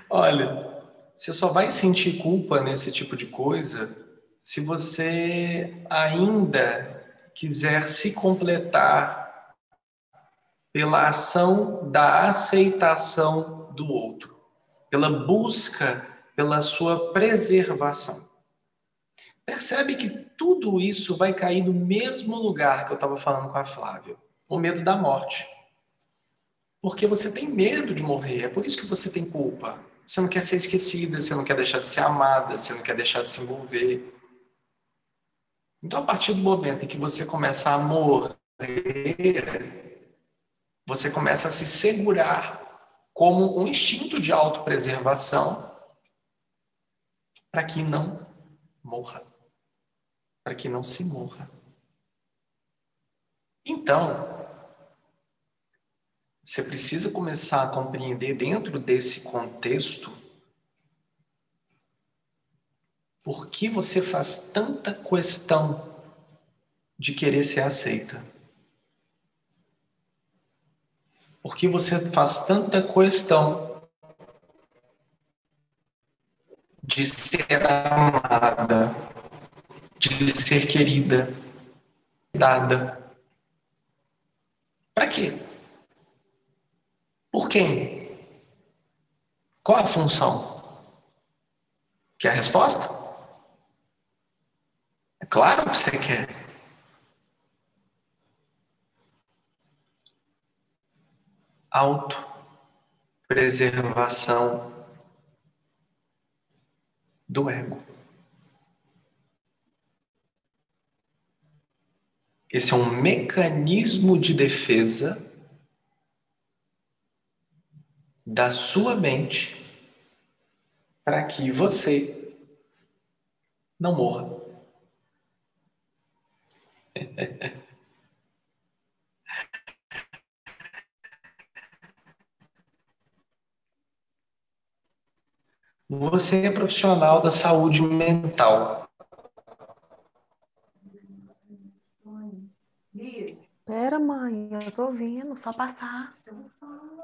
Olha, você só vai sentir culpa nesse tipo de coisa se você ainda quiser se completar pela ação da aceitação do outro, pela busca pela sua preservação. Percebe que tudo isso vai cair no mesmo lugar que eu estava falando com a Flávia o medo da morte. Porque você tem medo de morrer, é por isso que você tem culpa. Você não quer ser esquecida, você não quer deixar de ser amada, você não quer deixar de se envolver. Então, a partir do momento em que você começa a morrer, você começa a se segurar como um instinto de autopreservação para que não morra, para que não se morra. Então, você precisa começar a compreender dentro desse contexto por que você faz tanta questão de querer ser aceita. Por que você faz tanta questão de ser amada, de ser querida, dada. Para quê? Por quem? Qual a função? Quer a resposta? É claro que você quer. Autopreservação do ego. Esse é um mecanismo de defesa da sua mente para que você não morra. Você é profissional da saúde mental. Pera, mãe, eu tô ouvindo, só passar.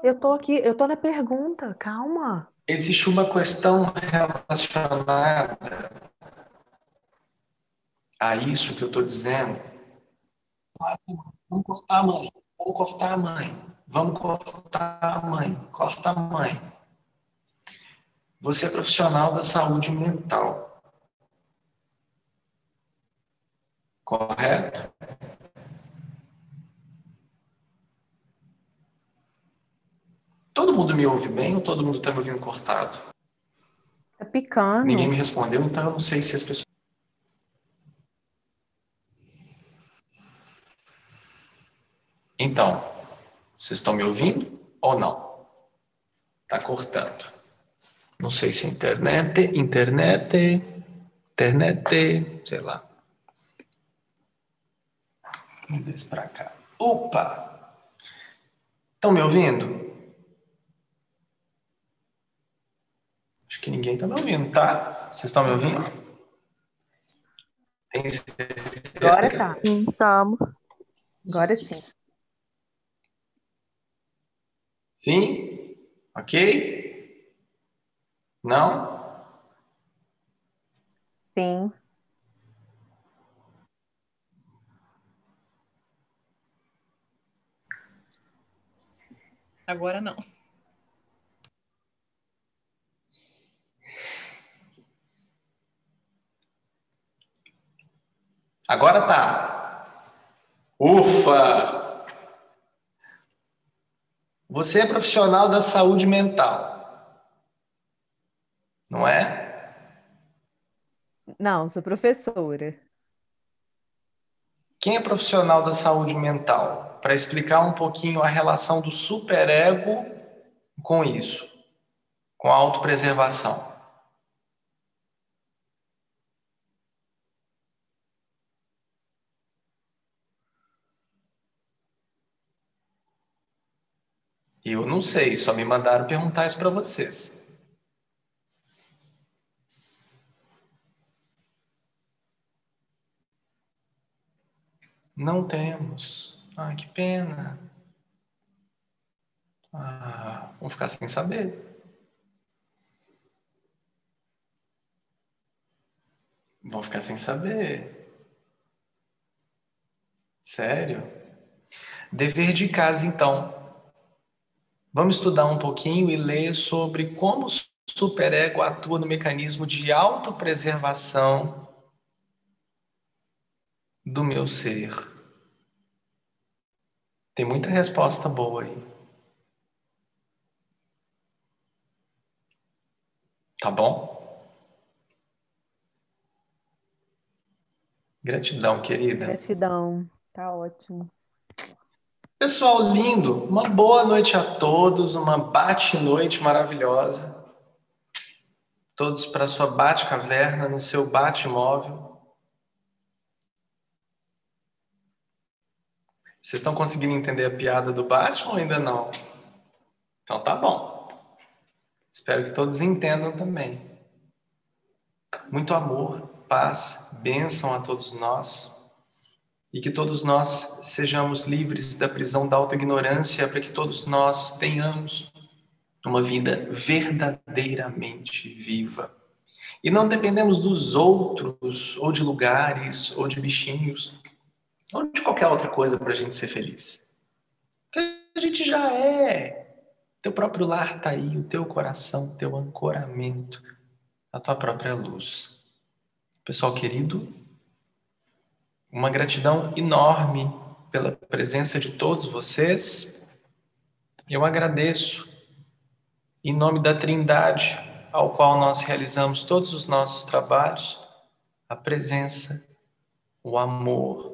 Eu tô aqui, eu tô na pergunta, calma. Existe uma questão relacionada a isso que eu estou dizendo. Vamos cortar a mãe, vamos cortar a mãe, vamos cortar a mãe, corta a mãe. Você é profissional da saúde mental. Correto? Todo mundo me ouve bem ou todo mundo está me ouvindo cortado? Tá picando. Ninguém me respondeu, então eu não sei se as pessoas. Então, vocês estão me ouvindo ou não? Tá cortando. Não sei se é internet, internet, internet, sei lá. Vamos ver para cá. Opa! Estão me ouvindo? Acho que ninguém está me ouvindo, tá? Vocês estão me ouvindo? Tem Agora tá. Sim, estamos. Agora sim. Sim? Ok? Não? Sim. Agora não. Agora tá. Ufa! Você é profissional da saúde mental. Não é? Não, sou professora. Quem é profissional da saúde mental? Para explicar um pouquinho a relação do superego com isso, com a autopreservação. Eu não sei, só me mandaram perguntar isso para vocês. Não temos. Ah, que pena. Ah, vamos ficar sem saber. Vão ficar sem saber. Sério? Dever de casa, então. Vamos estudar um pouquinho e ler sobre como o superego atua no mecanismo de autopreservação do meu ser. Tem muita resposta boa aí. Tá bom? Gratidão, querida. Gratidão. Tá ótimo. Pessoal lindo, uma boa noite a todos, uma bate-noite maravilhosa. Todos para sua bate-caverna, no seu bate-móvel. Vocês estão conseguindo entender a piada do Batman ou ainda não? Então tá bom. Espero que todos entendam também. Muito amor, paz, bênção a todos nós e que todos nós sejamos livres da prisão da autoignorância para que todos nós tenhamos uma vida verdadeiramente viva. E não dependemos dos outros, ou de lugares, ou de bichinhos, ou de qualquer outra coisa para a gente ser feliz. Porque a gente já é. Teu próprio lar está aí, o teu coração, teu ancoramento, a tua própria luz. Pessoal querido, uma gratidão enorme pela presença de todos vocês. Eu agradeço, em nome da Trindade, ao qual nós realizamos todos os nossos trabalhos, a presença, o amor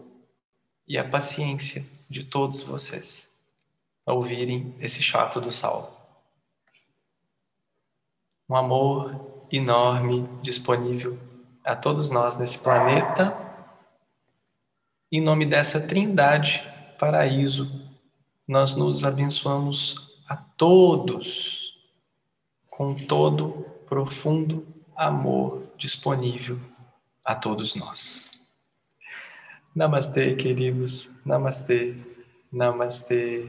e a paciência de todos vocês a ouvirem esse chato do sal. Um amor enorme disponível a todos nós nesse planeta. Em nome dessa Trindade, paraíso, nós nos abençoamos a todos com todo profundo amor disponível a todos nós. Namastê, queridos. Namastê. Namastê.